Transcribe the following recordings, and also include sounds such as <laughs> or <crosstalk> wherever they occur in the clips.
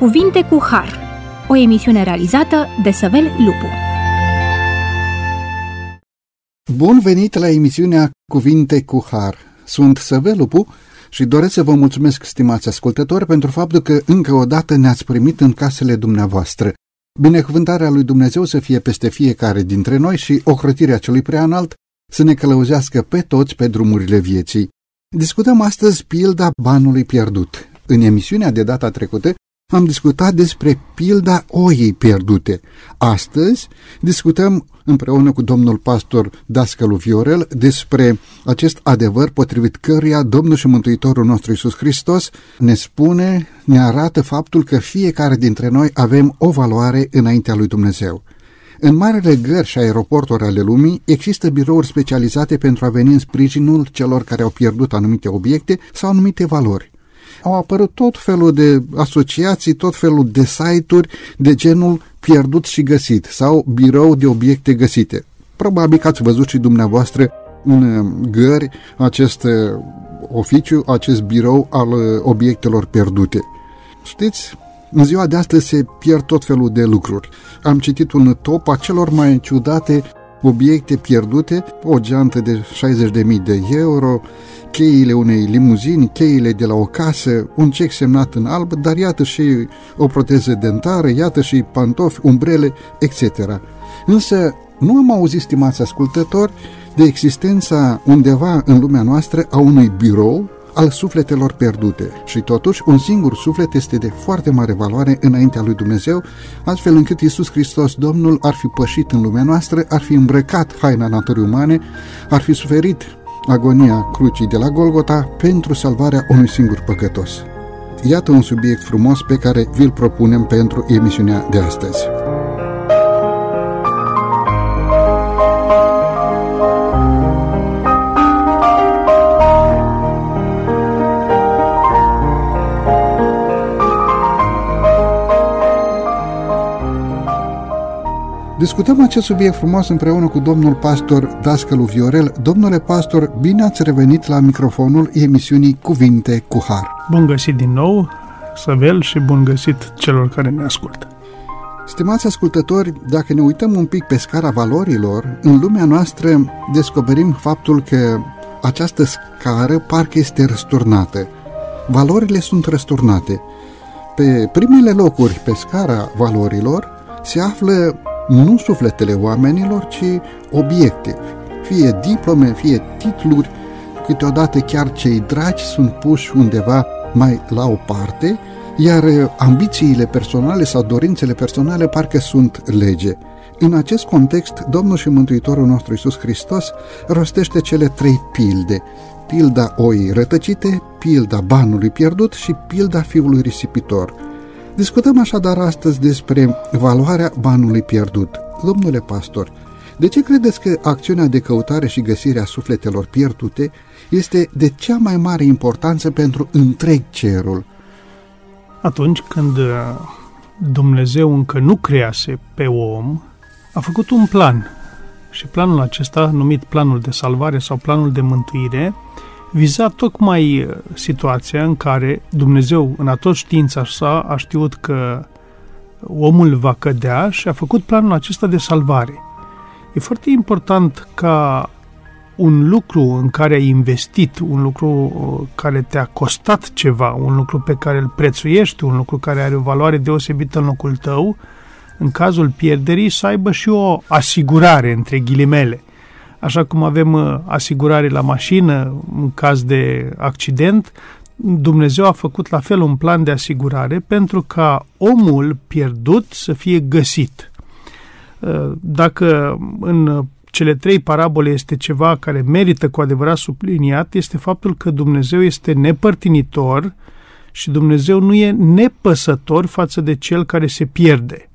Cuvinte cu Har, o emisiune realizată de Săvel Lupu. Bun venit la emisiunea Cuvinte cu Har. Sunt Săvel Lupu și doresc să vă mulțumesc, stimați ascultători, pentru faptul că încă o dată ne-ați primit în casele dumneavoastră. Binecuvântarea lui Dumnezeu să fie peste fiecare dintre noi și ocrotirea celui preanalt să ne călăuzească pe toți pe drumurile vieții. Discutăm astăzi pilda banului pierdut. În emisiunea de data trecută am discutat despre pilda oii pierdute. Astăzi discutăm împreună cu domnul pastor Dascălu Viorel despre acest adevăr potrivit căruia Domnul și Mântuitorul nostru Iisus Hristos ne spune, ne arată faptul că fiecare dintre noi avem o valoare înaintea lui Dumnezeu. În marele gări și aeroporturi ale lumii există birouri specializate pentru a veni în sprijinul celor care au pierdut anumite obiecte sau anumite valori au apărut tot felul de asociații, tot felul de site-uri de genul pierdut și găsit sau birou de obiecte găsite. Probabil că ați văzut și dumneavoastră în uh, gări acest uh, oficiu, acest birou al uh, obiectelor pierdute. Știți, în ziua de astăzi se pierd tot felul de lucruri. Am citit un top a celor mai ciudate obiecte pierdute, o geantă de 60.000 de euro, cheile unei limuzini, cheile de la o casă, un cec semnat în alb, dar iată și o proteză dentară, iată și pantofi, umbrele, etc. Însă nu am auzit, stimați ascultători, de existența undeva în lumea noastră a unui birou al sufletelor pierdute și totuși un singur suflet este de foarte mare valoare înaintea lui Dumnezeu, astfel încât Iisus Hristos Domnul ar fi pășit în lumea noastră, ar fi îmbrăcat haina naturii umane, ar fi suferit agonia crucii de la Golgota pentru salvarea unui singur păcătos. Iată un subiect frumos pe care vi-l propunem pentru emisiunea de astăzi. Discutăm acest subiect frumos împreună cu domnul pastor Dascălu Viorel. Domnule pastor, bine ați revenit la microfonul emisiunii Cuvinte cu Har. Bun găsit din nou, Săvel, și bun găsit celor care ne ascultă. Stimați ascultători, dacă ne uităm un pic pe scara valorilor, în lumea noastră descoperim faptul că această scară parcă este răsturnată. Valorile sunt răsturnate. Pe primele locuri pe scara valorilor se află nu sufletele oamenilor, ci obiecte, fie diplome, fie titluri, câteodată chiar cei dragi sunt puși undeva mai la o parte, iar ambițiile personale sau dorințele personale parcă sunt lege. În acest context, Domnul și Mântuitorul nostru Iisus Hristos rostește cele trei pilde, pilda oii rătăcite, pilda banului pierdut și pilda fiului risipitor – Discutăm așadar astăzi despre valoarea banului pierdut. Domnule pastor, de ce credeți că acțiunea de căutare și găsire a sufletelor pierdute este de cea mai mare importanță pentru întreg cerul? Atunci când uh, Dumnezeu încă nu crease pe om, a făcut un plan. Și planul acesta, numit planul de salvare sau planul de mântuire, viza tocmai uh, situația în care Dumnezeu, în atot știința sa, a știut că omul va cădea și a făcut planul acesta de salvare. E foarte important ca un lucru în care ai investit, un lucru uh, care te-a costat ceva, un lucru pe care îl prețuiești, un lucru care are o valoare deosebită în locul tău, în cazul pierderii să aibă și o asigurare, între ghilimele așa cum avem uh, asigurare la mașină în caz de accident, Dumnezeu a făcut la fel un plan de asigurare pentru ca omul pierdut să fie găsit. Uh, dacă în cele trei parabole este ceva care merită cu adevărat subliniat, este faptul că Dumnezeu este nepărtinitor și Dumnezeu nu e nepăsător față de cel care se pierde.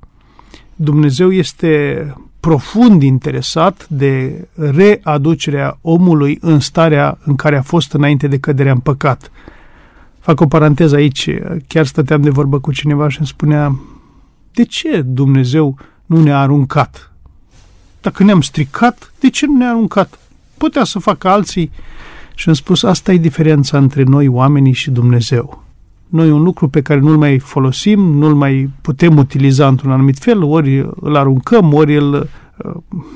Dumnezeu este profund interesat de readucerea omului în starea în care a fost înainte de căderea în păcat. Fac o paranteză aici, chiar stăteam de vorbă cu cineva și îmi spunea de ce Dumnezeu nu ne-a aruncat? Dacă ne-am stricat, de ce nu ne-a aruncat? Putea să facă alții și am spus, asta e diferența între noi, oamenii și Dumnezeu. Noi un lucru pe care nu-l mai folosim, nu-l mai putem utiliza într-un anumit fel, ori îl aruncăm, ori îl uh,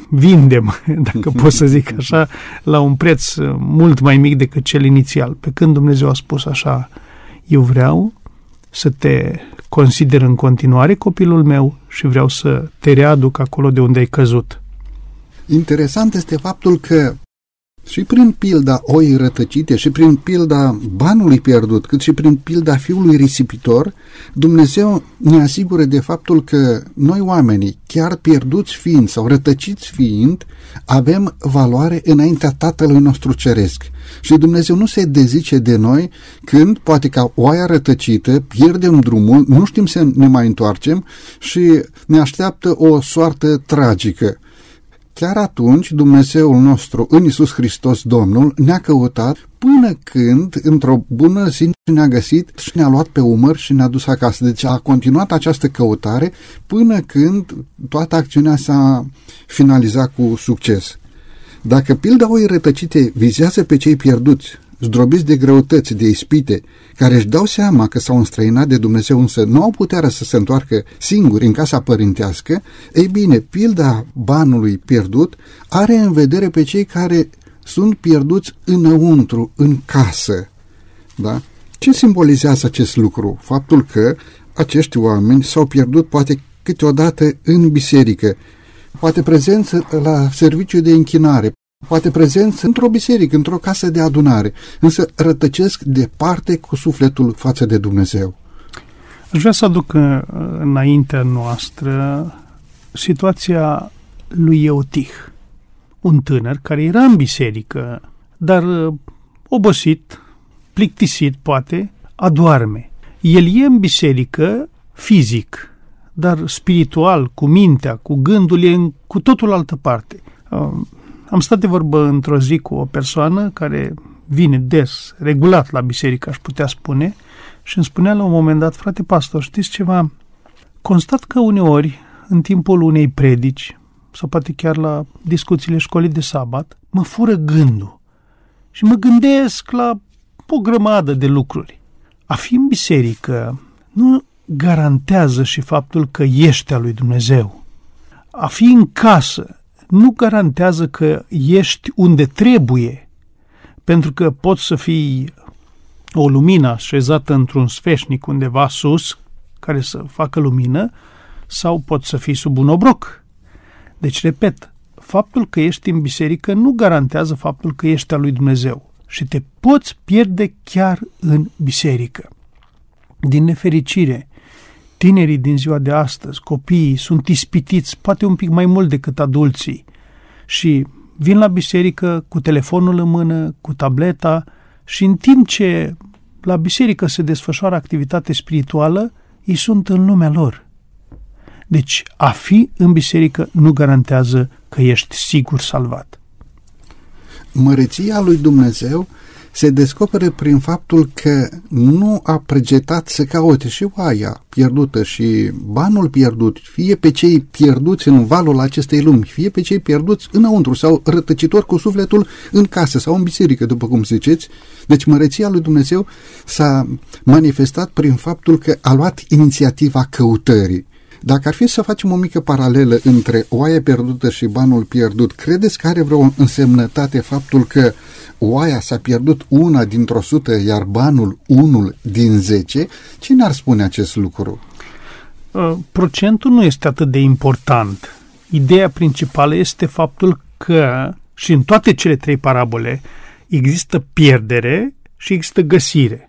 vindem, <laughs> dacă pot să zic așa, la un preț mult mai mic decât cel inițial. Pe când Dumnezeu a spus așa, eu vreau să te consider în continuare copilul meu și vreau să te readuc acolo de unde ai căzut. Interesant este faptul că și prin pilda oii rătăcite și prin pilda banului pierdut, cât și prin pilda fiului risipitor, Dumnezeu ne asigură de faptul că noi oamenii, chiar pierduți fiind sau rătăciți fiind, avem valoare înaintea Tatălui nostru Ceresc. Și Dumnezeu nu se dezice de noi când, poate ca oaia rătăcită, pierdem drumul, nu știm să ne mai întoarcem și ne așteaptă o soartă tragică. Chiar atunci Dumnezeul nostru, în Isus Hristos Domnul, ne-a căutat până când, într-o bună zi, ne-a găsit și ne-a luat pe umăr și ne-a dus acasă. Deci a continuat această căutare până când toată acțiunea s-a finalizat cu succes. Dacă pilda oi rătăcite vizează pe cei pierduți, zdrobiți de greutăți, de ispite, care își dau seama că s-au înstrăinat de Dumnezeu, însă nu au puterea să se întoarcă singuri în casa părintească, ei bine, pilda banului pierdut are în vedere pe cei care sunt pierduți înăuntru, în casă. Da? Ce simbolizează acest lucru? Faptul că acești oameni s-au pierdut poate câteodată în biserică, poate prezență la serviciu de închinare, poate prezență într-o biserică, într-o casă de adunare, însă rătăcesc departe cu sufletul față de Dumnezeu. Aș vrea să aduc uh, înaintea noastră situația lui Eutih, un tânăr care era în biserică, dar uh, obosit, plictisit poate, adoarme. El e în biserică fizic, dar spiritual, cu mintea, cu gândul, e în, cu totul altă parte. Uh, am stat de vorbă într-o zi cu o persoană care vine des, regulat la biserică, aș putea spune, și îmi spunea la un moment dat, frate pastor, știți ceva? Constat că uneori, în timpul unei predici, sau poate chiar la discuțiile școlii de sabat, mă fură gândul și mă gândesc la o grămadă de lucruri. A fi în biserică nu garantează și faptul că ești a lui Dumnezeu. A fi în casă nu garantează că ești unde trebuie, pentru că poți să fii o lumină așezată într-un sfeșnic undeva sus, care să facă lumină, sau poți să fii sub un obroc. Deci, repet, faptul că ești în biserică nu garantează faptul că ești al lui Dumnezeu și te poți pierde chiar în biserică. Din nefericire, Tinerii din ziua de astăzi, copiii, sunt ispitiți poate un pic mai mult decât adulții și vin la biserică cu telefonul în mână, cu tableta și în timp ce la biserică se desfășoară activitate spirituală, ei sunt în lumea lor. Deci a fi în biserică nu garantează că ești sigur salvat. Măreția lui Dumnezeu se descoperă prin faptul că nu a pregetat să caute și oaia pierdută și banul pierdut, fie pe cei pierduți în valul acestei lumi, fie pe cei pierduți înăuntru sau rătăcitori cu sufletul în casă sau în biserică, după cum ziceți. Deci măreția lui Dumnezeu s-a manifestat prin faptul că a luat inițiativa căutării. Dacă ar fi să facem o mică paralelă între oaia pierdută și banul pierdut, credeți că are vreo însemnătate faptul că oaia s-a pierdut una dintr-o sută, iar banul unul din zece? Cine ar spune acest lucru? Uh, procentul nu este atât de important. Ideea principală este faptul că, și în toate cele trei parabole, există pierdere și există găsire.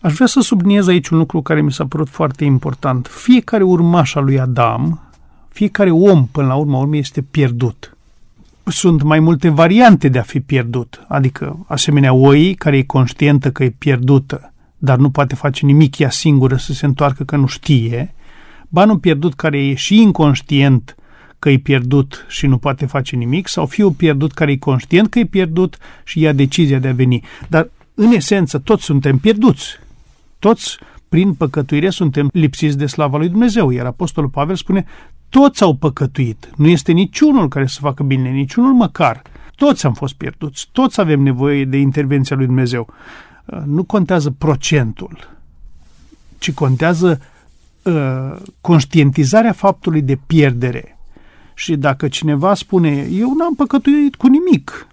Aș vrea să subliniez aici un lucru care mi s-a părut foarte important. Fiecare urmaș al lui Adam, fiecare om, până la urmă, urmă este pierdut. Sunt mai multe variante de a fi pierdut, adică asemenea oii care e conștientă că e pierdută, dar nu poate face nimic ea singură să se întoarcă că nu știe, banul pierdut care e și inconștient că e pierdut și nu poate face nimic, sau fiul pierdut care e conștient că e pierdut și ia decizia de a veni. Dar, în esență, toți suntem pierduți toți, prin păcătuire, suntem lipsiți de slava lui Dumnezeu. Iar Apostolul Pavel spune, toți au păcătuit. Nu este niciunul care să facă bine, niciunul măcar. Toți am fost pierduți, toți avem nevoie de intervenția lui Dumnezeu. Uh, nu contează procentul. ci contează uh, conștientizarea faptului de pierdere. Și dacă cineva spune, eu n-am păcătuit cu nimic,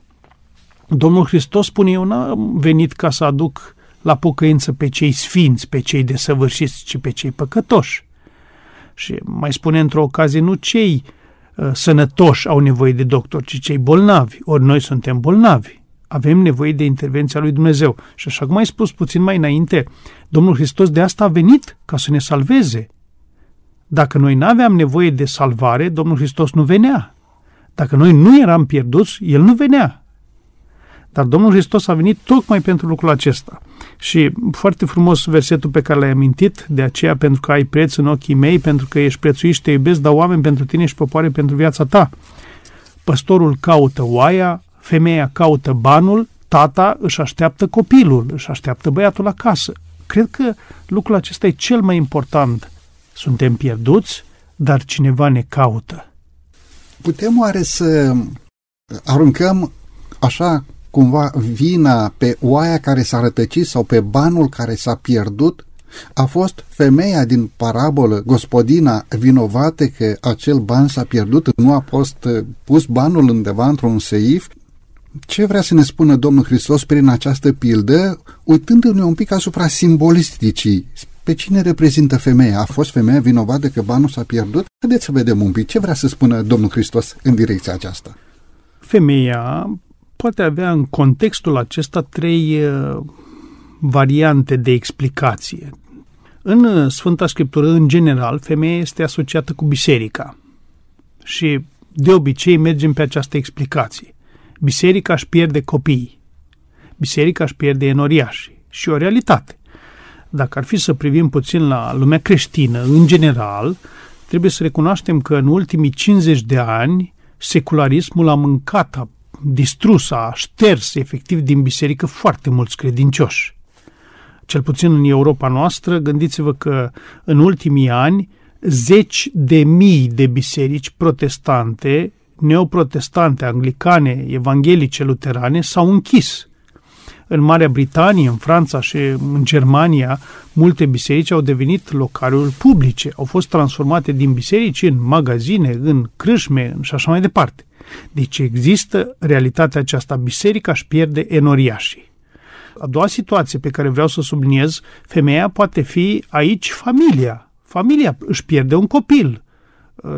Domnul Hristos spune, eu n-am venit ca să aduc la pocăință pe cei sfinți, pe cei desăvârșiți, ci pe cei păcătoși. Și mai spune într-o ocazie, nu cei uh, sănătoși au nevoie de doctor, ci cei bolnavi. Ori noi suntem bolnavi. Avem nevoie de intervenția lui Dumnezeu. Și așa cum ai spus puțin mai înainte, Domnul Hristos de asta a venit, ca să ne salveze. Dacă noi nu aveam nevoie de salvare, Domnul Hristos nu venea. Dacă noi nu eram pierduți, El nu venea. Dar Domnul Hristos a venit tocmai pentru lucrul acesta. Și foarte frumos versetul pe care l-ai amintit, de aceea pentru că ai preț în ochii mei, pentru că ești prețuit și te iubesc, dau oameni pentru tine și popoare pentru viața ta. Păstorul caută oaia, femeia caută banul, tata își așteaptă copilul, își așteaptă băiatul acasă. Cred că lucrul acesta e cel mai important. Suntem pierduți, dar cineva ne caută. Putem oare să aruncăm așa cumva vina pe oaia care s-a rătăcit sau pe banul care s-a pierdut? A fost femeia din parabolă, gospodina, vinovată că acel ban s-a pierdut, nu a fost uh, pus banul undeva într-un seif? Ce vrea să ne spună Domnul Hristos prin această pildă, uitându-ne un pic asupra simbolisticii? Pe cine reprezintă femeia? A fost femeia vinovată că banul s-a pierdut? Haideți să vedem un pic ce vrea să spună Domnul Hristos în direcția aceasta. Femeia poate avea în contextul acesta trei uh, variante de explicație. În uh, Sfânta Scriptură, în general, femeia este asociată cu biserica și de obicei mergem pe această explicație. Biserica își pierde copiii, biserica își pierde enoriași și o realitate. Dacă ar fi să privim puțin la lumea creștină, în general, trebuie să recunoaștem că în ultimii 50 de ani secularismul a mâncat, a distrus, a șters efectiv din biserică foarte mulți credincioși. Cel puțin în Europa noastră, gândiți-vă că în ultimii ani zeci de mii de biserici protestante, neoprotestante, anglicane, evanghelice, luterane s-au închis. În Marea Britanie, în Franța și în Germania, multe biserici au devenit localuri publice, au fost transformate din biserici în magazine, în crâșme și așa mai departe. Deci există realitatea aceasta. Biserica își pierde enoriașii. A doua situație pe care vreau să subliniez, femeia poate fi aici familia. Familia își pierde un copil,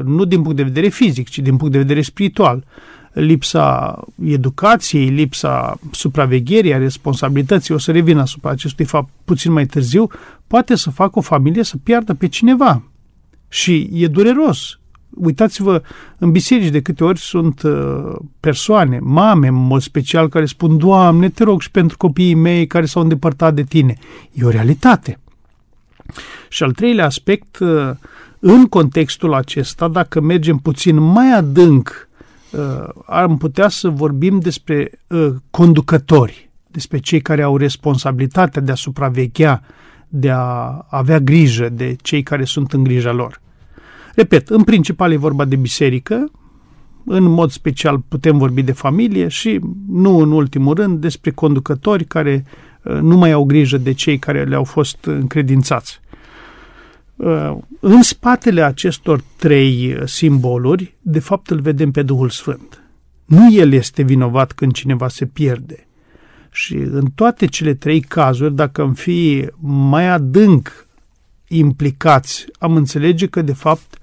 nu din punct de vedere fizic, ci din punct de vedere spiritual. Lipsa educației, lipsa supravegherii, a responsabilității, o să revin asupra acestui fapt puțin mai târziu, poate să facă o familie să piardă pe cineva. Și e dureros uitați-vă, în biserici de câte ori sunt uh, persoane, mame în mod special, care spun, Doamne, te rog și pentru copiii mei care s-au îndepărtat de tine. E o realitate. Și al treilea aspect, uh, în contextul acesta, dacă mergem puțin mai adânc, uh, am putea să vorbim despre conducători, despre cei care au responsabilitatea de a supraveghea, de a avea grijă de cei care sunt în grija lor. Repet, în principal e vorba de biserică, în mod special putem vorbi de familie și, nu în ultimul rând, despre conducători care uh, nu mai au grijă de cei care le-au fost încredințați. Uh, în spatele acestor trei uh, simboluri, de fapt îl vedem pe Duhul Sfânt. Nu el este vinovat când cineva se pierde. Și în toate cele trei cazuri, dacă am fi mai adânc implicați, am înțelege că, de fapt,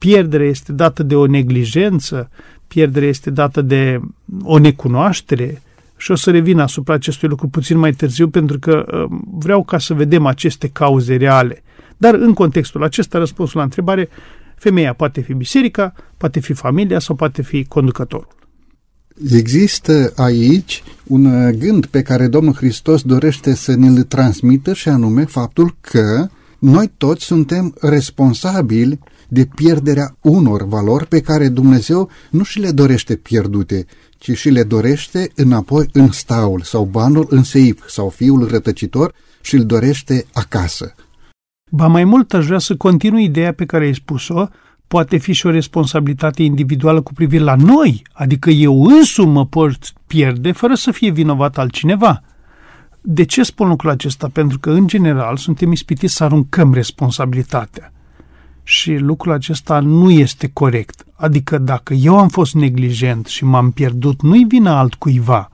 pierderea este dată de o neglijență, pierderea este dată de o necunoaștere și o să revin asupra acestui lucru puțin mai târziu pentru că uh, vreau ca să vedem aceste cauze reale. Dar în contextul acesta, răspunsul la întrebare, femeia poate fi biserica, poate fi familia sau poate fi conducătorul. Există aici un gând pe care Domnul Hristos dorește să ne-l transmită și anume faptul că noi toți suntem responsabili de pierderea unor valori pe care Dumnezeu nu și le dorește pierdute, ci și le dorește înapoi în staul sau banul în seip sau fiul rătăcitor și îl dorește acasă. Ba mai mult aș vrea să continui ideea pe care ai spus-o, poate fi și o responsabilitate individuală cu privire la noi, adică eu însumi mă pot pierde fără să fie vinovat altcineva. De ce spun lucrul acesta? Pentru că, în general, suntem ispitiți să aruncăm responsabilitatea. Și lucrul acesta nu este corect. Adică dacă eu am fost neglijent și m-am pierdut, nu-i vina altcuiva.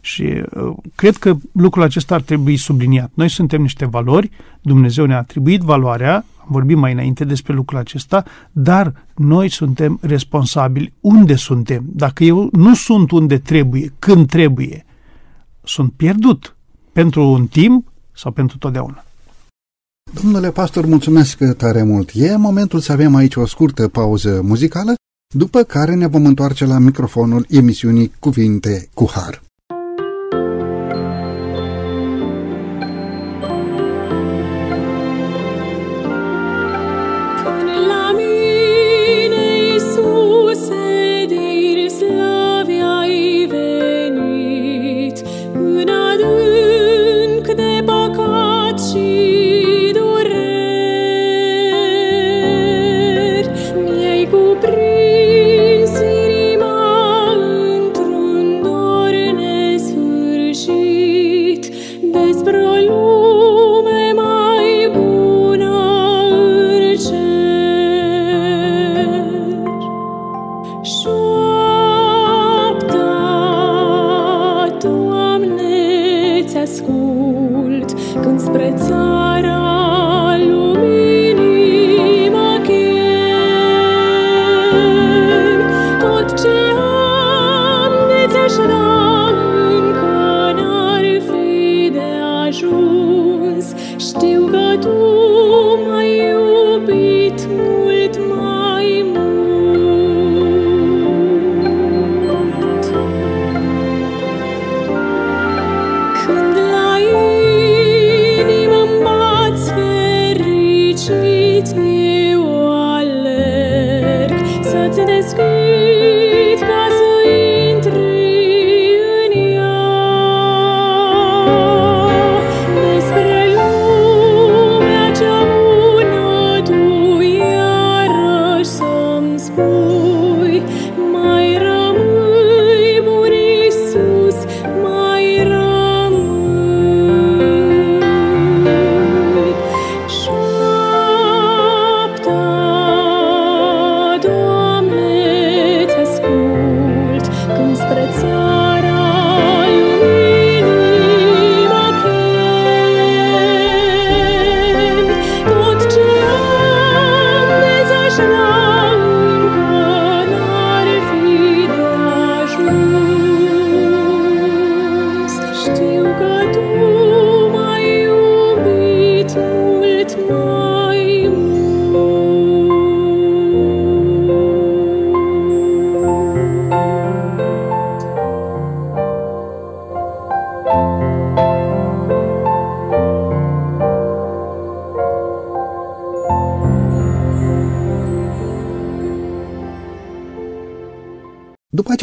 Și uh, cred că lucrul acesta ar trebui subliniat. Noi suntem niște valori, Dumnezeu ne-a atribuit valoarea, am vorbit mai înainte despre lucrul acesta, dar noi suntem responsabili unde suntem. Dacă eu nu sunt unde trebuie, când trebuie, sunt pierdut pentru un timp sau pentru totdeauna. Domnule pastor, mulțumesc tare mult. E momentul să avem aici o scurtă pauză muzicală, după care ne vom întoarce la microfonul emisiunii Cuvinte cu Har.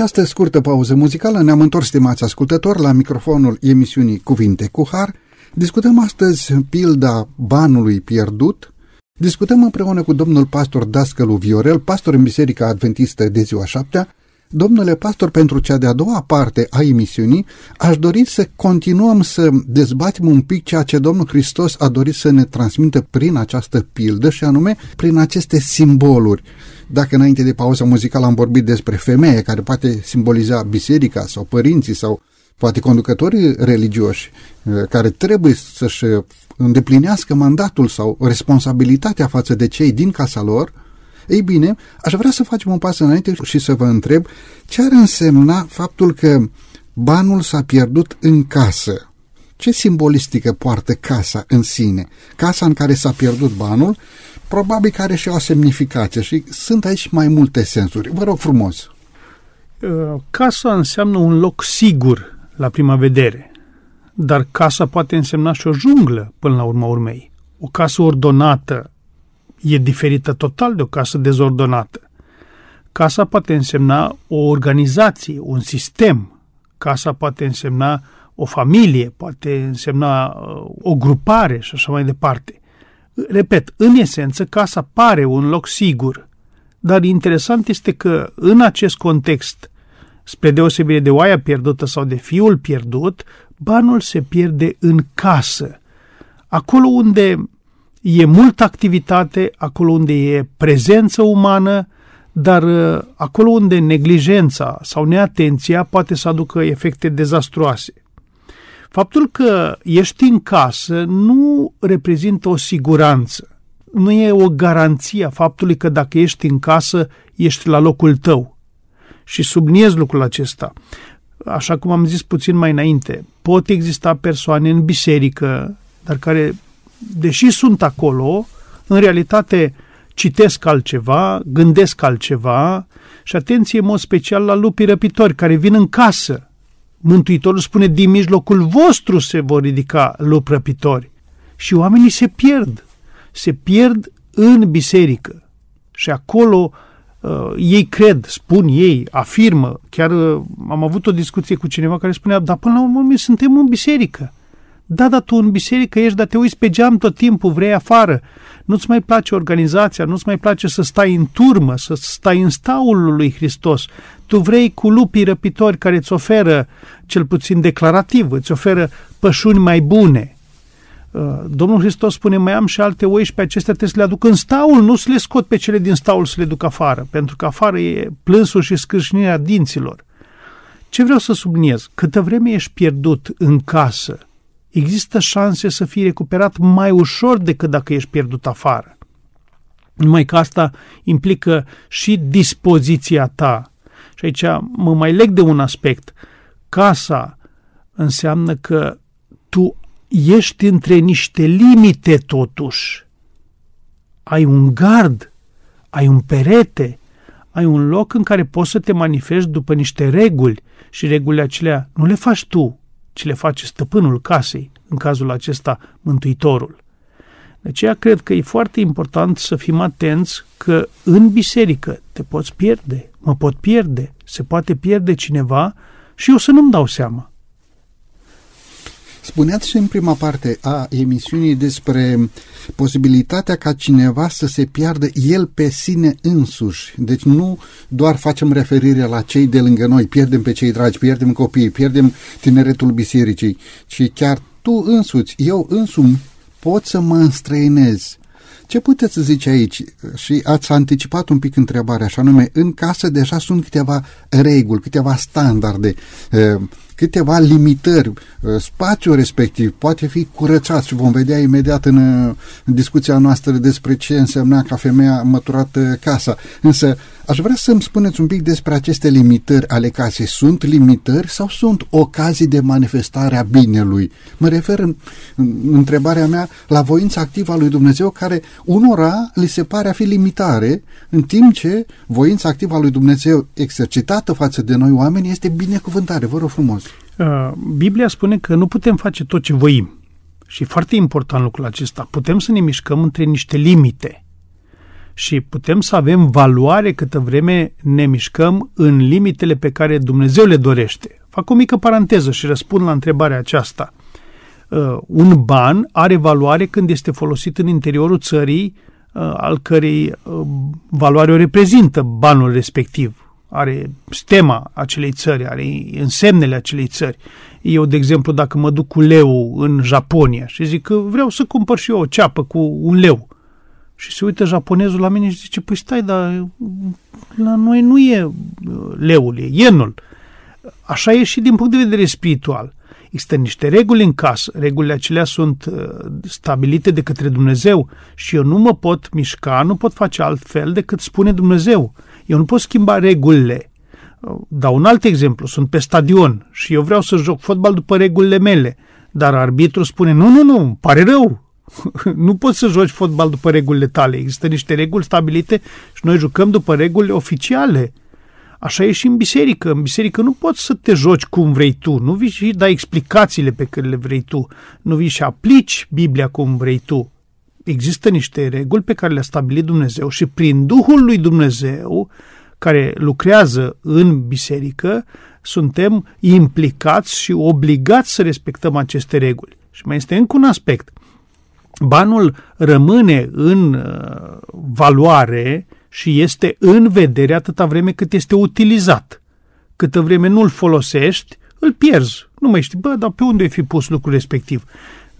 Această scurtă pauză muzicală ne-am întors, stimați ascultători, la microfonul emisiunii Cuvinte cu Har. Discutăm astăzi pilda banului pierdut. Discutăm împreună cu domnul pastor Dascălu Viorel, pastor în Biserica Adventistă de ziua șaptea. Domnule pastor, pentru cea de-a doua parte a emisiunii, aș dori să continuăm să dezbatem un pic ceea ce Domnul Hristos a dorit să ne transmită prin această pildă și anume prin aceste simboluri. Dacă înainte de pauza muzicală am vorbit despre femeie care poate simboliza biserica sau părinții sau poate conducătorii religioși eh, care trebuie să-și îndeplinească mandatul sau responsabilitatea față de cei din casa lor, ei bine, aș vrea să facem un pas înainte și să vă întreb ce ar însemna faptul că banul s-a pierdut în casă. Ce simbolistică poartă casa în sine? Casa în care s-a pierdut banul probabil că are și o semnificație și sunt aici mai multe sensuri. Vă rog frumos. Uh, casa înseamnă un loc sigur la prima vedere, dar casa poate însemna și o junglă până la urma urmei. O casă ordonată e diferită total de o casă dezordonată. Casa poate însemna o organizație, un sistem. Casa poate însemna o familie, poate însemna uh, o grupare și așa mai departe. Repet, în esență, casa pare un loc sigur, dar interesant este că în acest context, spre deosebire de oaia pierdută sau de fiul pierdut, banul se pierde în casă. Acolo unde e multă activitate, acolo unde e prezență umană, dar uh, acolo unde neglijența sau neatenția poate să aducă efecte dezastruoase. Faptul că ești în casă nu reprezintă o siguranță, nu e o garanție a faptului că dacă ești în casă, ești la locul tău. Și subliniez lucrul acesta. Așa cum am zis puțin mai înainte, pot exista persoane în biserică, dar care, deși sunt acolo, în realitate citesc altceva, gândesc altceva și atenție în mod special la lupii răpitori care vin în casă. Mântuitorul spune, din mijlocul vostru se vor ridica lupi răpitori. Și oamenii se pierd. Se pierd în biserică. Și acolo uh, ei cred, spun ei, afirmă. Chiar uh, am avut o discuție cu cineva care spunea, dar până la urmă suntem în biserică. Da, dar tu în biserică ești, dar te uiți pe geam tot timpul, vrei afară. Nu-ți mai place organizația, nu-ți mai place să stai în turmă, să stai în staul lui Hristos. Tu vrei cu lupii răpitori care îți oferă, cel puțin declarativ, îți oferă pășuni mai bune. Uh, Domnul Hristos spune, mai am și alte oi și pe acestea trebuie să le aduc în staul, nu să le scot pe cele din staul să le duc afară, pentru că afară e plânsul și scârșnirea dinților. Ce vreau să subliniez? Câtă vreme ești pierdut în casă, există șanse să fii recuperat mai ușor decât dacă ești pierdut afară. Numai că asta implică și dispoziția ta. Și aici mă mai leg de un aspect. Casa înseamnă că tu ești între niște limite totuși. Ai un gard, ai un perete, ai un loc în care poți să te manifesti după niște reguli și regulile acelea nu le faci tu, ci le face stăpânul casei, în cazul acesta Mântuitorul. De aceea cred că e foarte important să fim atenți că în biserică te poți pierde, mă pot pierde, se poate pierde cineva și eu să nu-mi dau seama. Spuneați și în prima parte a emisiunii despre posibilitatea ca cineva să se piardă el pe sine însuși. Deci nu doar facem referire la cei de lângă noi, pierdem pe cei dragi, pierdem copiii, pierdem tineretul bisericii, ci chiar tu însuți, eu însumi pot să mă înstrăinez. Ce puteți să zice aici? Și ați anticipat un pic întrebarea, așa nume, în casă deja sunt câteva reguli, câteva standarde câteva limitări. Uh, spațiul respectiv poate fi curățat și vom vedea imediat în, uh, în discuția noastră despre ce însemna ca femeia măturată casa. Însă aș vrea să-mi spuneți un pic despre aceste limitări ale casei. Sunt limitări sau sunt ocazii de manifestare a binelui? Mă refer în, în întrebarea mea la voința activă a lui Dumnezeu care unora li se pare a fi limitare, în timp ce voința activă a lui Dumnezeu exercitată față de noi oameni este binecuvântare. Vă rog frumos. Uh, Biblia spune că nu putem face tot ce voim. Și foarte important lucrul acesta. Putem să ne mișcăm între niște limite. Și putem să avem valoare câtă vreme ne mișcăm în limitele pe care Dumnezeu le dorește. Fac o mică paranteză și răspund la întrebarea aceasta. Uh, un ban are valoare când este folosit în interiorul țării uh, al cărei valoare o reprezintă banul respectiv are stema acelei țări, are însemnele acelei țări. Eu, de exemplu, dacă mă duc cu leu în Japonia și zic că vreau să cumpăr și eu o ceapă cu un leu, și se uită japonezul la mine și zice, păi stai, dar la noi nu e uh, leul, e ienul. Așa e și din punct de vedere spiritual. Există niște reguli în casă, regulile acelea sunt uh, stabilite de către Dumnezeu și eu nu mă pot mișca, nu pot face altfel decât spune Dumnezeu. Eu nu pot schimba regulile. Dau un alt exemplu. Sunt pe stadion și eu vreau să joc fotbal după regulile mele, dar arbitru spune, nu, nu, nu, pare rău, <laughs> nu poți să joci fotbal după regulile tale. Există niște reguli stabilite și noi jucăm după reguli oficiale. Așa e și în biserică. În biserică nu poți să te joci cum vrei tu. Nu vii și dai explicațiile pe care le vrei tu. Nu vii și aplici Biblia cum vrei tu există niște reguli pe care le-a stabilit Dumnezeu și prin Duhul lui Dumnezeu care lucrează în biserică, suntem implicați și obligați să respectăm aceste reguli. Și mai este încă un aspect. Banul rămâne în uh, valoare și este în vedere atâta vreme cât este utilizat. Câtă vreme nu-l folosești, îl pierzi. Nu mai știi, bă, dar pe unde ai fi pus lucrul respectiv?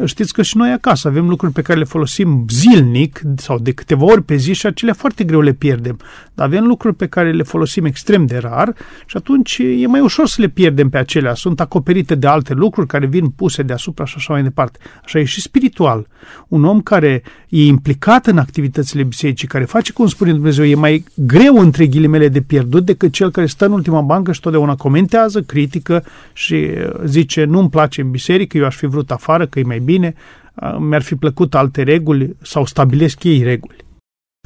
Știți că și noi acasă avem lucruri pe care le folosim zilnic sau de câteva ori pe zi și acelea foarte greu le pierdem. Dar avem lucruri pe care le folosim extrem de rar și atunci e mai ușor să le pierdem pe acelea. Sunt acoperite de alte lucruri care vin puse deasupra și așa mai departe. Așa e și spiritual. Un om care e implicat în activitățile bisericii, care face cum spune Dumnezeu, e mai greu între ghilimele de pierdut decât cel care stă în ultima bancă și totdeauna comentează, critică și zice nu-mi place în biserică, eu aș fi vrut afară, că e mai bine, mi-ar fi plăcut alte reguli sau stabilesc ei reguli.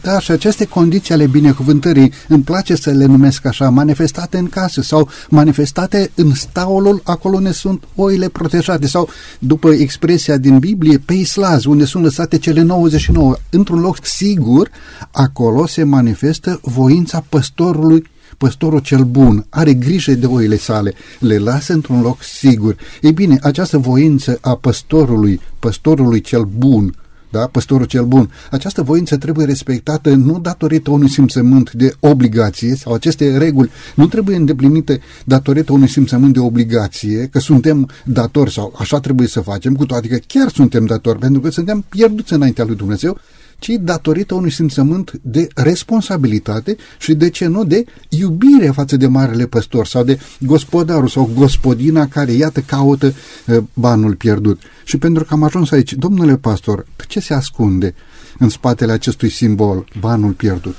Da, și aceste condiții ale binecuvântării, îmi place să le numesc așa, manifestate în casă sau manifestate în staulul acolo unde sunt oile protejate sau, după expresia din Biblie, pe islaz, unde sunt lăsate cele 99, într-un loc sigur, acolo se manifestă voința păstorului păstorul cel bun are grijă de oile sale, le lasă într-un loc sigur. Ei bine, această voință a păstorului, păstorului cel bun, da, păstorul cel bun. Această voință trebuie respectată nu datorită unui simțământ de obligație sau aceste reguli nu trebuie îndeplinite datorită unui simțământ de obligație, că suntem datori sau așa trebuie să facem, cu toate că chiar suntem datori, pentru că suntem pierduți înaintea lui Dumnezeu, ci datorită unui simțământ de responsabilitate și, de ce nu, de iubire față de marele păstor sau de gospodarul sau gospodina care, iată, caută uh, banul pierdut. Și pentru că am ajuns aici, domnule pastor, ce se ascunde în spatele acestui simbol, banul pierdut?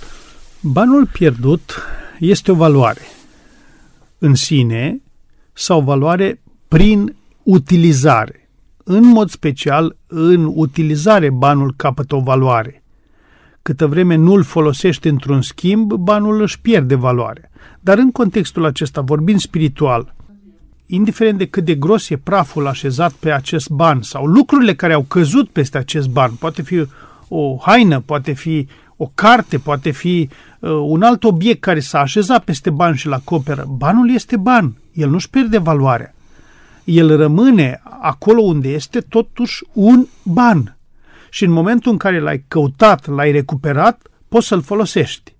Banul pierdut este o valoare în sine sau valoare prin utilizare. În mod special, în utilizare, banul capătă o valoare. Câtă vreme nu îl folosești într-un schimb, banul își pierde valoare. Dar în contextul acesta, vorbind spiritual, indiferent de cât de gros e praful așezat pe acest ban sau lucrurile care au căzut peste acest ban, poate fi o haină, poate fi o carte, poate fi uh, un alt obiect care s-a așezat peste ban și la acoperă, banul este ban, el nu-și pierde valoarea el rămâne acolo unde este totuși un ban. Și în momentul în care l-ai căutat, l-ai recuperat, poți să-l folosești.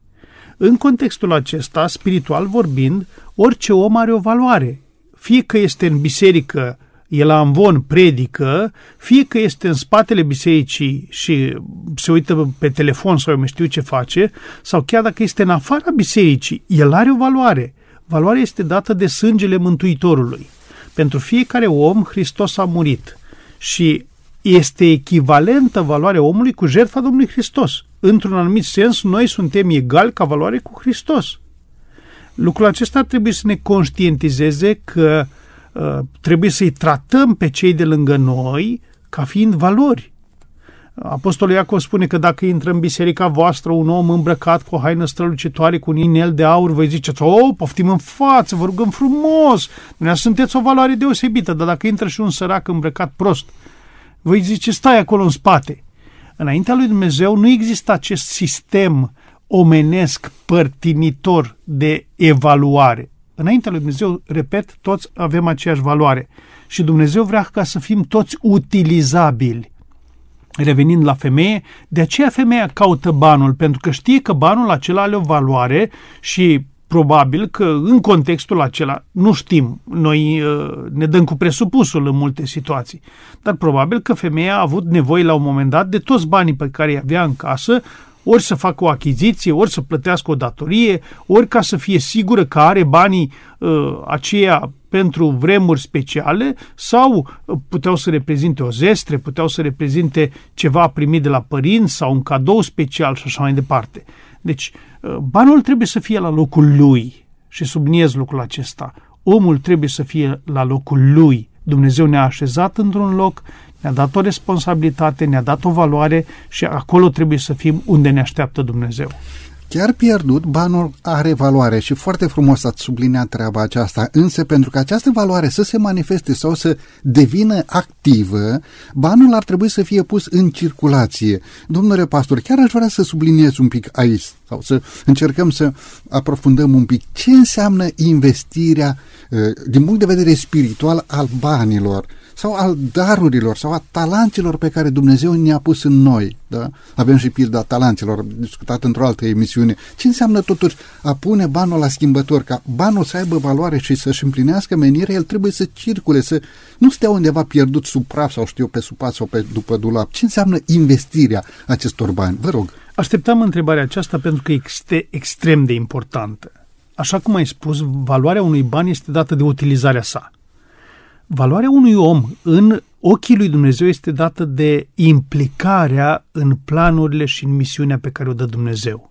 În contextul acesta, spiritual vorbind, orice om are o valoare. Fie că este în biserică, el la amvon predică, fie că este în spatele bisericii și se uită pe telefon sau eu mai știu ce face, sau chiar dacă este în afara bisericii, el are o valoare. Valoarea este dată de sângele Mântuitorului. Pentru fiecare om, Hristos a murit și este echivalentă valoarea omului cu jertfa Domnului Hristos. Într-un anumit sens, noi suntem egali ca valoare cu Hristos. Lucrul acesta trebuie să ne conștientizeze că uh, trebuie să-i tratăm pe cei de lângă noi ca fiind valori. Apostolul Iacov spune că dacă intră în biserica voastră un om îmbrăcat cu o haină strălucitoare, cu un inel de aur, voi ziceți, o, poftim în față, vă rugăm frumos, dumneavoastră sunteți o valoare deosebită, dar dacă intră și un sărac îmbrăcat prost, voi zice, stai acolo în spate. Înaintea lui Dumnezeu nu există acest sistem omenesc părtinitor de evaluare. Înaintea lui Dumnezeu, repet, toți avem aceeași valoare. Și Dumnezeu vrea ca să fim toți utilizabili revenind la femeie, de aceea femeia caută banul, pentru că știe că banul acela are o valoare și probabil că în contextul acela, nu știm, noi uh, ne dăm cu presupusul în multe situații, dar probabil că femeia a avut nevoie la un moment dat de toți banii pe care îi avea în casă, ori să facă o achiziție, ori să plătească o datorie, ori ca să fie sigură că are banii uh, aceia pentru vremuri speciale sau puteau să reprezinte o zestre, puteau să reprezinte ceva primit de la părinți sau un cadou special și așa mai departe. Deci, uh, banul trebuie să fie la locul lui și subliniez lucrul acesta. Omul trebuie să fie la locul lui. Dumnezeu ne-a așezat într-un loc, ne-a dat o responsabilitate, ne-a dat o valoare și acolo trebuie să fim unde ne așteaptă Dumnezeu. Chiar pierdut, banul are valoare și foarte frumos ați subliniat treaba aceasta, însă pentru că această valoare să se manifeste sau să devină activă, banul ar trebui să fie pus în circulație. Domnule pastor, chiar aș vrea să subliniez un pic aici sau să încercăm să aprofundăm un pic ce înseamnă investirea eh, din punct de vedere spiritual al banilor sau al darurilor sau a talanților pe care Dumnezeu ne-a pus în noi. Da? Avem și pilda talanților, discutat într-o altă emisiune. Ce înseamnă totuși a pune banul la schimbător? Ca banul să aibă valoare și să-și împlinească menirea, el trebuie să circule, să nu stea undeva pierdut sub praf sau știu pe supat sau pe după dulap. Ce înseamnă investirea acestor bani? Vă rog. Așteptam întrebarea aceasta pentru că este extrem de importantă. Așa cum ai spus, valoarea unui ban este dată de utilizarea sa. Valoarea unui om în ochii lui Dumnezeu este dată de implicarea în planurile și în misiunea pe care o dă Dumnezeu.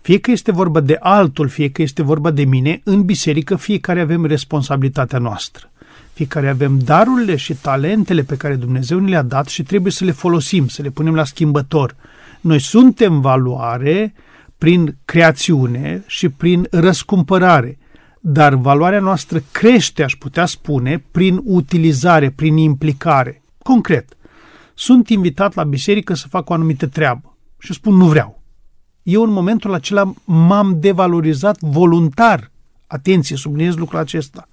Fie că este vorba de altul, fie că este vorba de mine, în biserică fiecare avem responsabilitatea noastră. Fiecare avem darurile și talentele pe care Dumnezeu ne le-a dat și trebuie să le folosim, să le punem la schimbător. Noi suntem valoare prin creațiune și prin răscumpărare, dar valoarea noastră crește, aș putea spune, prin utilizare, prin implicare. Concret, sunt invitat la biserică să fac o anumită treabă și spun nu vreau. Eu în momentul acela m-am devalorizat voluntar. Atenție, subliniez lucrul acesta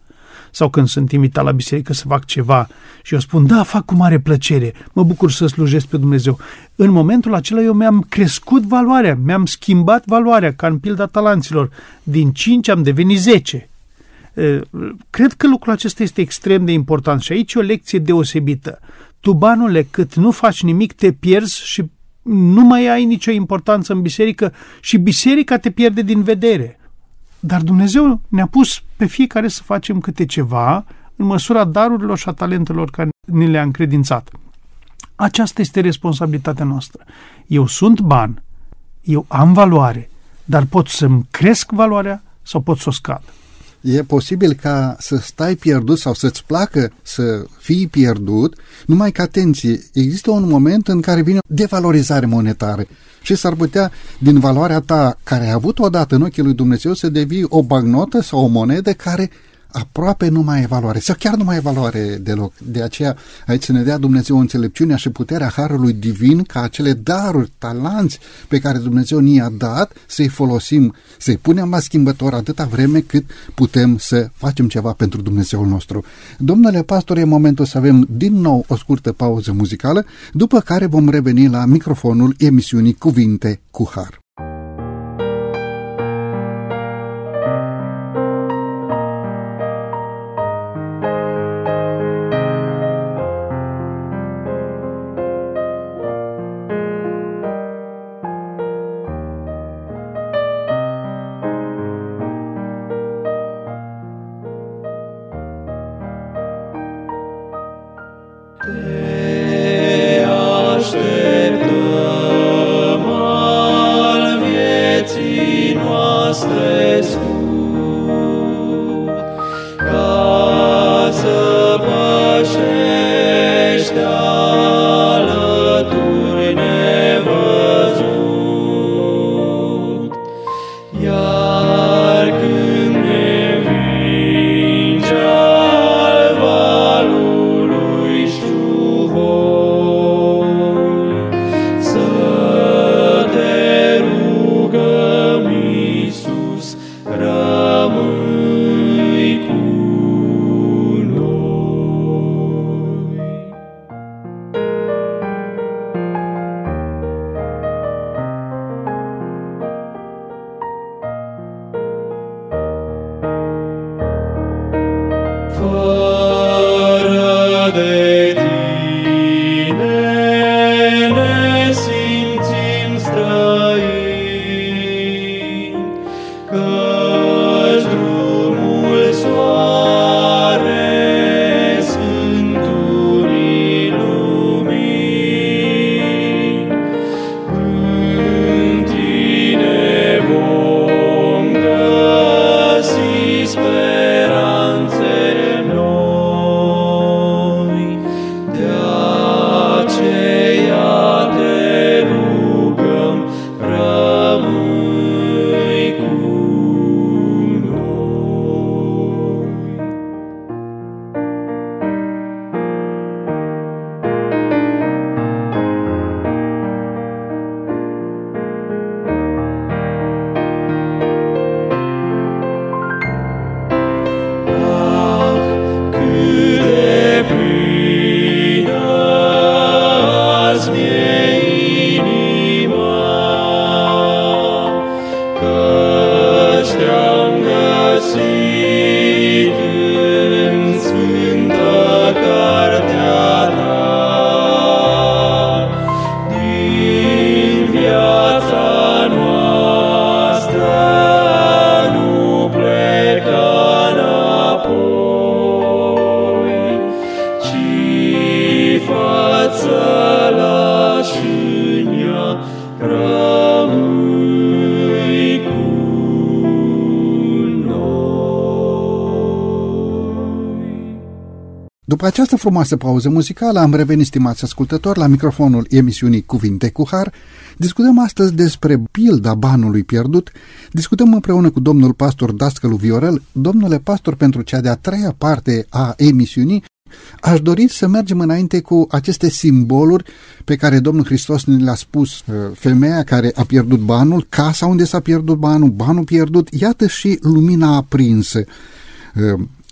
sau când sunt invitat la biserică să fac ceva și eu spun, da, fac cu mare plăcere, mă bucur să slujesc pe Dumnezeu. În momentul acela eu mi-am crescut valoarea, mi-am schimbat valoarea, ca în pilda talanților. Din 5 am devenit 10. Cred că lucrul acesta este extrem de important și aici e o lecție deosebită. Tu, banule, cât nu faci nimic, te pierzi și nu mai ai nicio importanță în biserică și biserica te pierde din vedere. Dar Dumnezeu ne-a pus pe fiecare să facem câte ceva în măsura darurilor și a talentelor care ne le-a încredințat. Aceasta este responsabilitatea noastră. Eu sunt ban, eu am valoare, dar pot să-mi cresc valoarea sau pot să o scad. E posibil ca să stai pierdut sau să-ți placă să fii pierdut, numai că, atenție, există un moment în care vine devalorizare monetară și s-ar putea, din valoarea ta care ai avut odată în ochii lui Dumnezeu, să devii o bagnotă sau o monedă care aproape nu mai e valoare sau chiar nu mai e valoare deloc. De aceea aici să ne dea Dumnezeu înțelepciunea și puterea Harului Divin ca acele daruri, talanți pe care Dumnezeu ni-a dat să-i folosim, să-i punem la schimbător atâta vreme cât putem să facem ceva pentru Dumnezeul nostru. Domnule pastor, e momentul să avem din nou o scurtă pauză muzicală, după care vom reveni la microfonul emisiunii Cuvinte cu Har. Frumoasă pauză muzicală am revenit, stimați ascultători, la microfonul emisiunii Cuvinte cu Har. Discutăm astăzi despre pilda banului pierdut. Discutăm împreună cu domnul pastor Dascălu Viorel. Domnule pastor, pentru cea de-a treia parte a emisiunii, Aș dori să mergem înainte cu aceste simboluri pe care Domnul Hristos ne le-a spus. Uh, femeia care a pierdut banul, casa unde s-a pierdut banul, banul pierdut, iată și lumina aprinsă.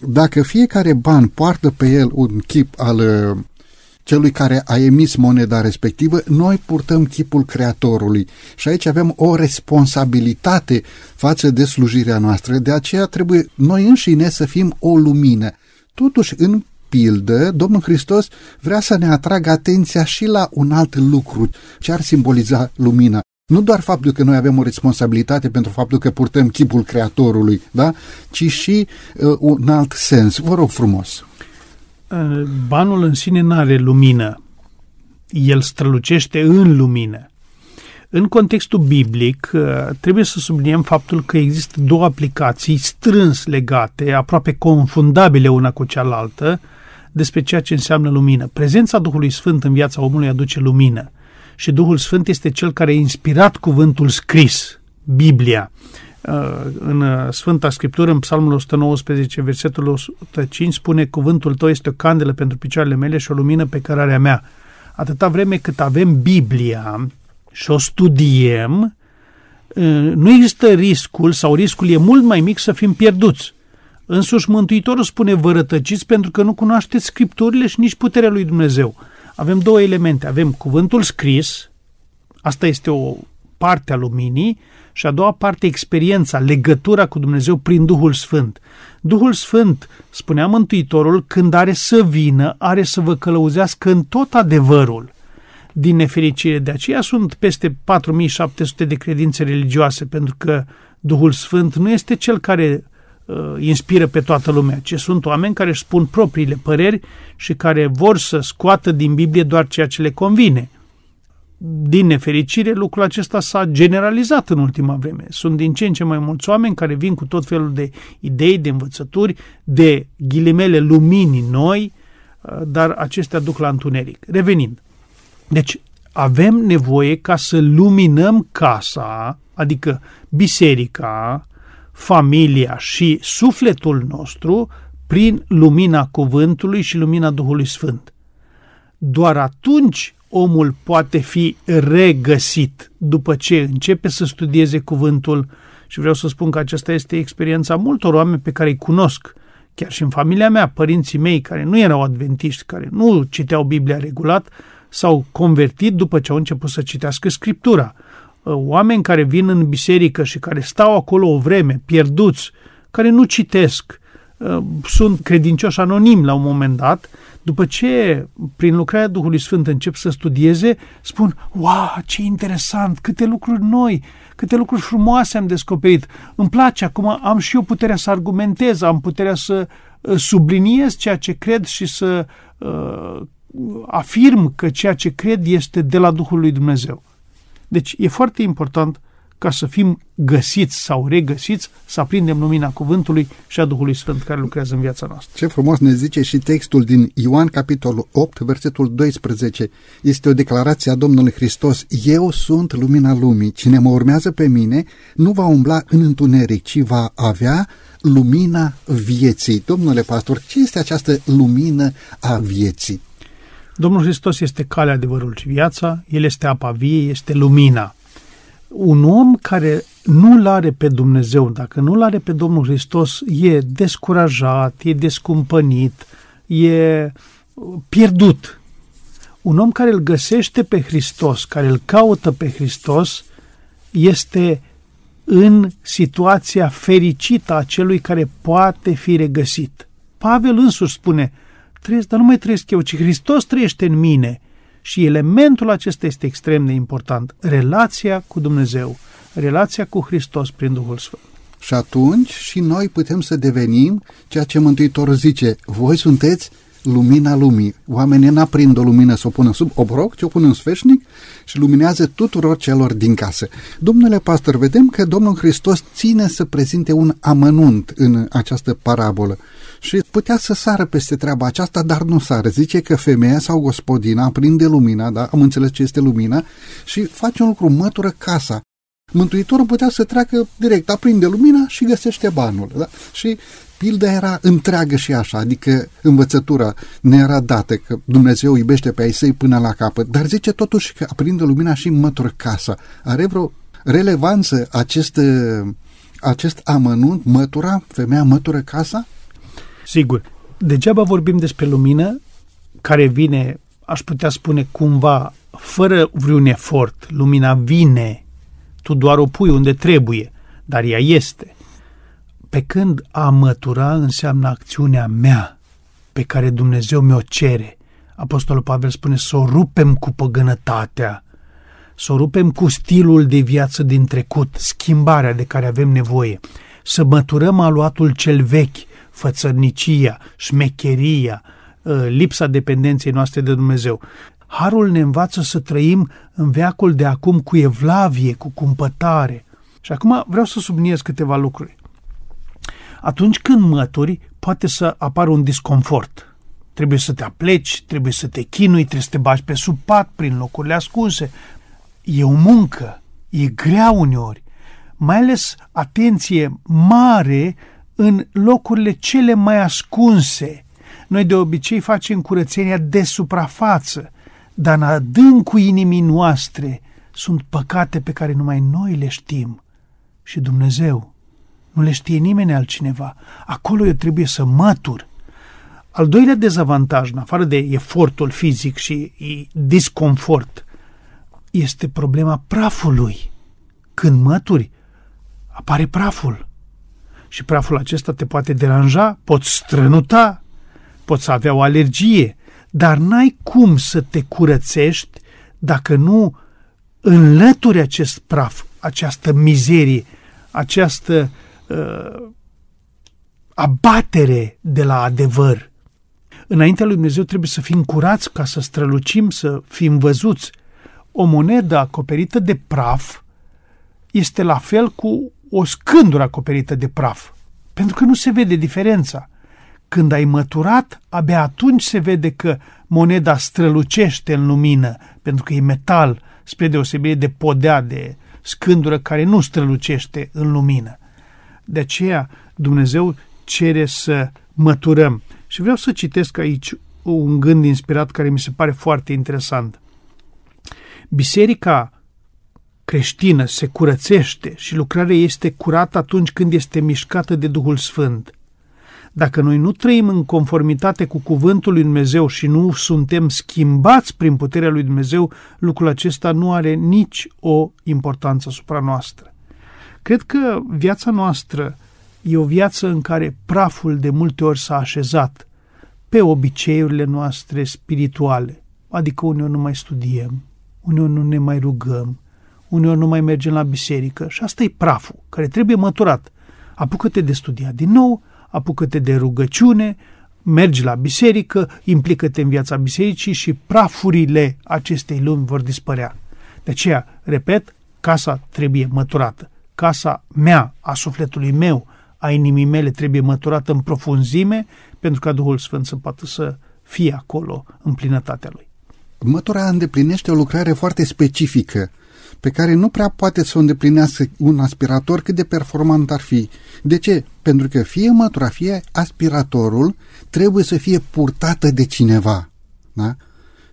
Uh, dacă fiecare ban poartă pe el un chip al uh, celui care a emis moneda respectivă, noi purtăm chipul Creatorului și aici avem o responsabilitate față de slujirea noastră, de aceea trebuie noi înșine să fim o lumină. Totuși, în pildă, Domnul Hristos vrea să ne atragă atenția și la un alt lucru ce ar simboliza lumina. Nu doar faptul că noi avem o responsabilitate pentru faptul că purtăm chipul Creatorului, da? ci și uh, un alt sens. Vă rog frumos. Uh, banul în sine nu are lumină. El strălucește în lumină. În contextul biblic, uh, trebuie să subliniem faptul că există două aplicații strâns legate, aproape confundabile una cu cealaltă, despre ceea ce înseamnă lumină. Prezența Duhului Sfânt în viața omului aduce lumină și Duhul Sfânt este cel care a inspirat cuvântul scris, Biblia. Uh, în uh, Sfânta Scriptură, în Psalmul 119, versetul 105, spune cuvântul tău este o candelă pentru picioarele mele și o lumină pe cărarea mea. Atâta vreme cât avem Biblia și o studiem, uh, nu există riscul sau riscul e mult mai mic să fim pierduți. Însuși Mântuitorul spune vă rătăciți pentru că nu cunoașteți Scripturile și nici puterea lui Dumnezeu. Avem două elemente. Avem cuvântul scris, asta este o parte a luminii, și a doua parte, experiența, legătura cu Dumnezeu prin Duhul Sfânt. Duhul Sfânt, spunea Mântuitorul, când are să vină, are să vă călăuzească în tot adevărul. Din nefericire, de aceea sunt peste 4700 de credințe religioase, pentru că Duhul Sfânt nu este cel care uh, inspiră pe toată lumea, ci sunt oameni care își spun propriile păreri și care vor să scoată din Biblie doar ceea ce le convine. Din nefericire, lucrul acesta s-a generalizat în ultima vreme. Sunt din ce în ce mai mulți oameni care vin cu tot felul de idei, de învățături, de ghilimele lumini noi, uh, dar acestea duc la întuneric. Revenind. Deci, avem nevoie ca să luminăm casa, adică biserica, familia și sufletul nostru prin lumina cuvântului și lumina Duhului Sfânt. Doar atunci omul poate fi regăsit după ce începe să studieze cuvântul și vreau să spun că aceasta este experiența multor oameni pe care îi cunosc, chiar și în familia mea, părinții mei care nu erau adventiști, care nu citeau Biblia regulat, s-au convertit după ce au început să citească Scriptura. Oameni care vin în biserică și care stau acolo o vreme, pierduți, care nu citesc, sunt credincioși anonimi la un moment dat, după ce prin lucrarea Duhului Sfânt încep să studieze, spun, wow, ce interesant, câte lucruri noi, câte lucruri frumoase am descoperit. Îmi place, acum am și eu puterea să argumentez, am puterea să uh, subliniez ceea ce cred și să uh, afirm că ceea ce cred este de la Duhul lui Dumnezeu. Deci e foarte important ca să fim găsiți sau regăsiți, să aprindem lumina cuvântului și a Duhului Sfânt care lucrează în viața noastră. Ce frumos ne zice și textul din Ioan, capitolul 8, versetul 12. Este o declarație a Domnului Hristos. Eu sunt lumina lumii. Cine mă urmează pe mine nu va umbla în întuneric, ci va avea lumina vieții. Domnule pastor, ce este această lumină a vieții? Domnul Hristos este calea, adevărul și viața, El este apa vie, este lumina un om care nu-L are pe Dumnezeu, dacă nu-L are pe Domnul Hristos, e descurajat, e descumpănit, e pierdut. Un om care îl găsește pe Hristos, care îl caută pe Hristos, este în situația fericită a celui care poate fi regăsit. Pavel însuși spune, trăiesc, dar nu mai trăiesc eu, ci Hristos trăiește în mine și elementul acesta este extrem de important. Relația cu Dumnezeu, relația cu Hristos prin Duhul Sfânt. Și atunci și noi putem să devenim ceea ce Mântuitorul zice, voi sunteți lumina lumii. Oamenii n-aprind o lumină să o pună sub obroc, ci o pun în sfeșnic și luminează tuturor celor din casă. Domnule pastor, vedem că Domnul Hristos ține să prezinte un amănunt în această parabolă și putea să sară peste treaba aceasta, dar nu sară. Zice că femeia sau gospodina aprinde lumina, da? am înțeles ce este lumina, și face un lucru, mătură casa. Mântuitorul putea să treacă direct, aprinde lumina și găsește banul. Da? Și pilda era întreagă și așa, adică învățătura ne era dată că Dumnezeu iubește pe ai săi până la capăt, dar zice totuși că aprinde lumina și mătură casa. Are vreo relevanță acest, acest amănunt, mătura, femeia mătură casa? Sigur. Degeaba vorbim despre lumină care vine, aș putea spune cumva, fără vreun efort. Lumina vine, tu doar o pui unde trebuie, dar ea este. Pe când a mătura înseamnă acțiunea mea pe care Dumnezeu mi-o cere. Apostolul Pavel spune să o rupem cu păgânătatea, să o rupem cu stilul de viață din trecut, schimbarea de care avem nevoie, să măturăm aluatul cel vechi, fățărnicia, șmecheria, ă, lipsa dependenței noastre de Dumnezeu. Harul ne învață să trăim în veacul de acum cu evlavie, cu cumpătare. Și acum vreau să subliniez câteva lucruri. Atunci când mături, poate să apară un disconfort. Trebuie să te apleci, trebuie să te chinui, trebuie să te bagi pe sub pat, prin locurile ascunse. E o muncă, e grea uneori. Mai ales atenție mare în locurile cele mai ascunse. Noi de obicei facem curățenia de suprafață, dar în adâncul inimii noastre sunt păcate pe care numai noi le știm și Dumnezeu. Nu le știe nimeni altcineva. Acolo eu trebuie să mătur. Al doilea dezavantaj, în afară de efortul fizic și disconfort, este problema prafului. Când mături, apare praful și praful acesta te poate deranja, poți strănuta, poți avea o alergie, dar n-ai cum să te curățești dacă nu înlături acest praf, această mizerie, această uh, abatere de la adevăr. Înaintea lui Dumnezeu trebuie să fim curați ca să strălucim, să fim văzuți. O monedă acoperită de praf este la fel cu o scândură acoperită de praf, pentru că nu se vede diferența. Când ai măturat, abia atunci se vede că moneda strălucește în lumină, pentru că e metal, spre deosebire de podea, de scândură care nu strălucește în lumină. De aceea Dumnezeu cere să măturăm. Și vreau să citesc aici un gând inspirat care mi se pare foarte interesant. Biserica creștină se curățește și lucrarea este curată atunci când este mișcată de Duhul Sfânt. Dacă noi nu trăim în conformitate cu cuvântul lui Dumnezeu și nu suntem schimbați prin puterea lui Dumnezeu, lucrul acesta nu are nici o importanță asupra noastră. Cred că viața noastră e o viață în care praful de multe ori s-a așezat pe obiceiurile noastre spirituale, adică uneori nu mai studiem, uneori nu ne mai rugăm, uneori nu mai mergem la biserică și asta e praful care trebuie măturat. Apucă-te de studiat din nou, apucă-te de rugăciune, mergi la biserică, implică-te în viața bisericii și prafurile acestei lumi vor dispărea. De aceea, repet, casa trebuie măturată. Casa mea, a sufletului meu, a inimii mele trebuie măturată în profunzime pentru ca Duhul Sfânt să poată să fie acolo în plinătatea Lui. Mătura îndeplinește o lucrare foarte specifică pe care nu prea poate să o îndeplinească un aspirator cât de performant ar fi. De ce? Pentru că fie mătura, fie aspiratorul trebuie să fie purtată de cineva. Da?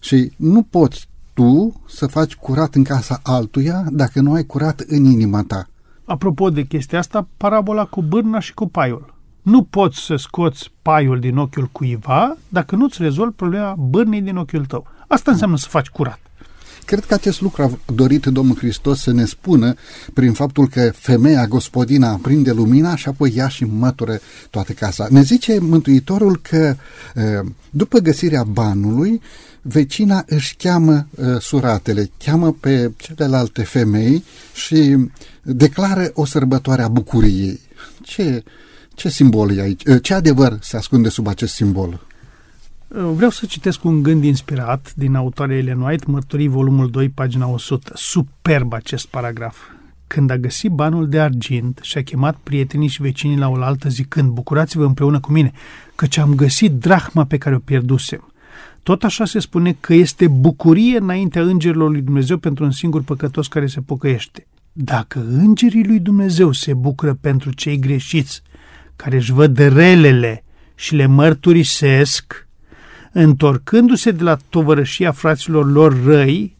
Și nu poți tu să faci curat în casa altuia dacă nu ai curat în inima ta. Apropo de chestia asta, parabola cu bârna și cu paiul. Nu poți să scoți paiul din ochiul cuiva dacă nu-ți rezolvi problema bârnii din ochiul tău. Asta înseamnă să faci curat. Cred că acest lucru a dorit Domnul Hristos să ne spună prin faptul că femeia, gospodina, aprinde lumina și apoi ia și mătură toată casa. Ne zice Mântuitorul că după găsirea banului, vecina își cheamă suratele, cheamă pe celelalte femei și declară o sărbătoare a bucuriei. Ce, ce simbol e aici? Ce adevăr se ascunde sub acest simbol? Vreau să citesc un gând inspirat din autoarea Ellen White, Mărturii, volumul 2, pagina 100. Superb acest paragraf. Când a găsit banul de argint și a chemat prietenii și vecinii la oaltă zicând, bucurați-vă împreună cu mine, căci am găsit drahma pe care o pierdusem. Tot așa se spune că este bucurie înaintea îngerilor lui Dumnezeu pentru un singur păcătos care se pocăiește. Dacă îngerii lui Dumnezeu se bucură pentru cei greșiți, care își văd relele și le mărturisesc, întorcându-se de la tovărășia fraților lor răi,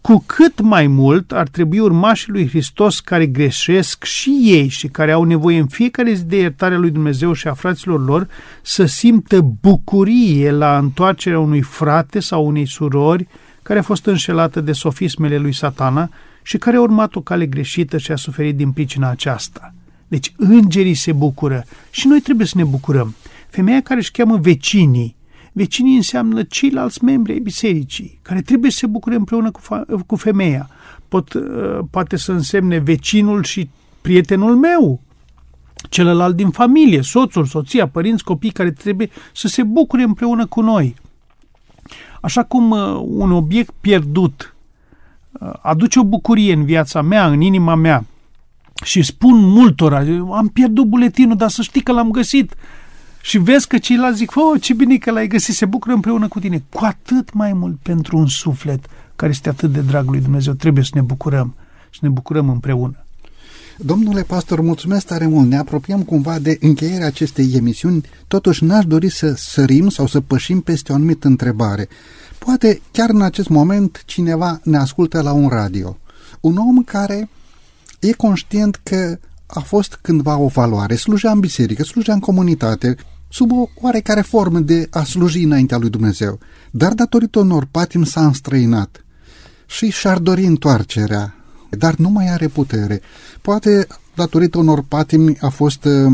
cu cât mai mult ar trebui urmașii lui Hristos care greșesc și ei și care au nevoie în fiecare zi de iertarea lui Dumnezeu și a fraților lor să simtă bucurie la întoarcerea unui frate sau unei surori care a fost înșelată de sofismele lui satana și care a urmat o cale greșită și a suferit din pricina aceasta. Deci îngerii se bucură și noi trebuie să ne bucurăm. Femeia care își cheamă vecinii, vecinii înseamnă ceilalți membri ai bisericii, care trebuie să se bucure împreună cu, fa- cu femeia. Pot, uh, poate să însemne vecinul și prietenul meu, celălalt din familie, soțul, soția, părinți, copii care trebuie să se bucure împreună cu noi. Așa cum uh, un obiect pierdut uh, aduce o bucurie în viața mea, în inima mea, și spun multora, am pierdut buletinul, dar să știi că l-am găsit. Și vezi că ceilalți zic, oh, ce bine că l-ai găsit, se bucură împreună cu tine. Cu atât mai mult pentru un suflet care este atât de drag lui Dumnezeu, trebuie să ne bucurăm și ne bucurăm împreună. Domnule pastor, mulțumesc tare mult. Ne apropiem cumva de încheierea acestei emisiuni. Totuși n-aș dori să sărim sau să pășim peste o anumită întrebare. Poate chiar în acest moment cineva ne ascultă la un radio. Un om care e conștient că a fost cândva o valoare, slujea în biserică, slujea în comunitate, sub o oarecare formă de a sluji înaintea lui Dumnezeu, dar datorită unor patim s-a înstrăinat și și-ar dori întoarcerea, dar nu mai are putere. Poate datorită unor patimi a fost uh,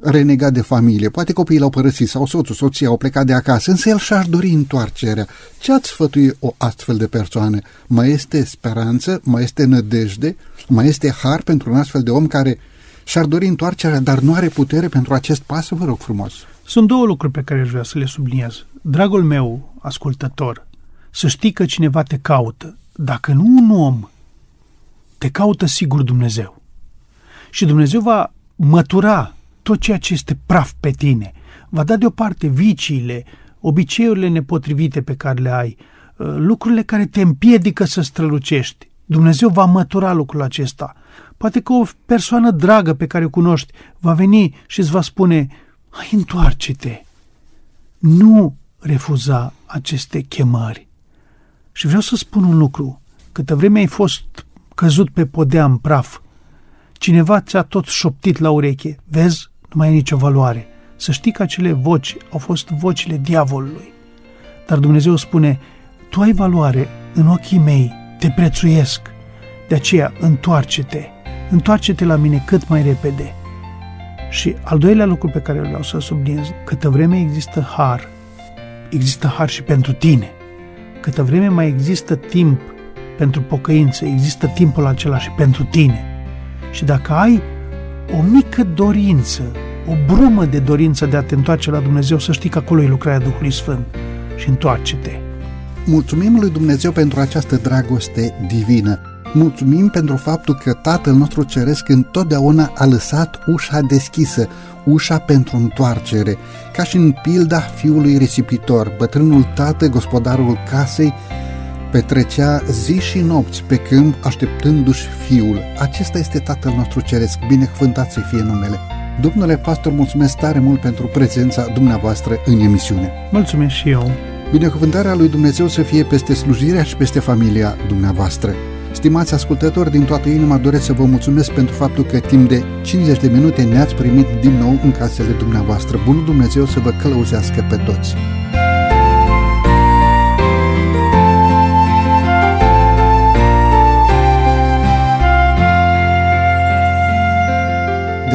renegat de familie, poate copiii l-au părăsit sau soțul, soția au plecat de acasă, însă el și-ar dori întoarcerea. Ce ați sfătui o astfel de persoană? Mai este speranță, mai este nădejde, mai este har pentru un astfel de om care și-ar dori întoarcerea, dar nu are putere pentru acest pas? Vă rog frumos. Sunt două lucruri pe care aș vrea să le subliniez. Dragul meu, ascultător, să știi că cineva te caută. Dacă nu un om, te caută sigur Dumnezeu. Și Dumnezeu va mătura tot ceea ce este praf pe tine. Va da deoparte viciile, obiceiurile nepotrivite pe care le ai, uh, lucrurile care te împiedică să strălucești. Dumnezeu va mătura lucrul acesta. Poate că o persoană dragă pe care o cunoști va veni și îți va spune, hai întoarce-te. Nu refuza aceste chemări. Și vreau să spun un lucru. Câtă vreme ai fost căzut pe podea în praf, cineva ți-a tot șoptit la ureche, vezi, nu mai ai nicio valoare. Să știi că acele voci au fost vocile diavolului. Dar Dumnezeu spune, tu ai valoare în ochii mei, te prețuiesc. De aceea, întoarce-te, întoarce-te la mine cât mai repede. Și al doilea lucru pe care vreau să subliniez, câtă vreme există har, există har și pentru tine. Câtă vreme mai există timp pentru pocăință, există timpul acela și pentru tine. Și dacă ai o mică dorință, o brumă de dorință de a te întoarce la Dumnezeu, să știi că acolo e lucrarea Duhului Sfânt și întoarce-te. Mulțumim lui Dumnezeu pentru această dragoste divină. Mulțumim pentru faptul că Tatăl nostru Ceresc întotdeauna a lăsat ușa deschisă, ușa pentru întoarcere, ca și în pilda fiului risipitor, bătrânul tată, gospodarul casei, petrecea zi și nopți pe câmp așteptându-și fiul. Acesta este Tatăl nostru Ceresc, binecuvântat să fie numele. Domnule pastor, mulțumesc tare mult pentru prezența dumneavoastră în emisiune. Mulțumesc și eu. Binecuvântarea lui Dumnezeu să fie peste slujirea și peste familia dumneavoastră. Stimați ascultători, din toată inima doresc să vă mulțumesc pentru faptul că timp de 50 de minute ne-ați primit din nou în casele dumneavoastră. Bunul Dumnezeu să vă călăuzească pe toți!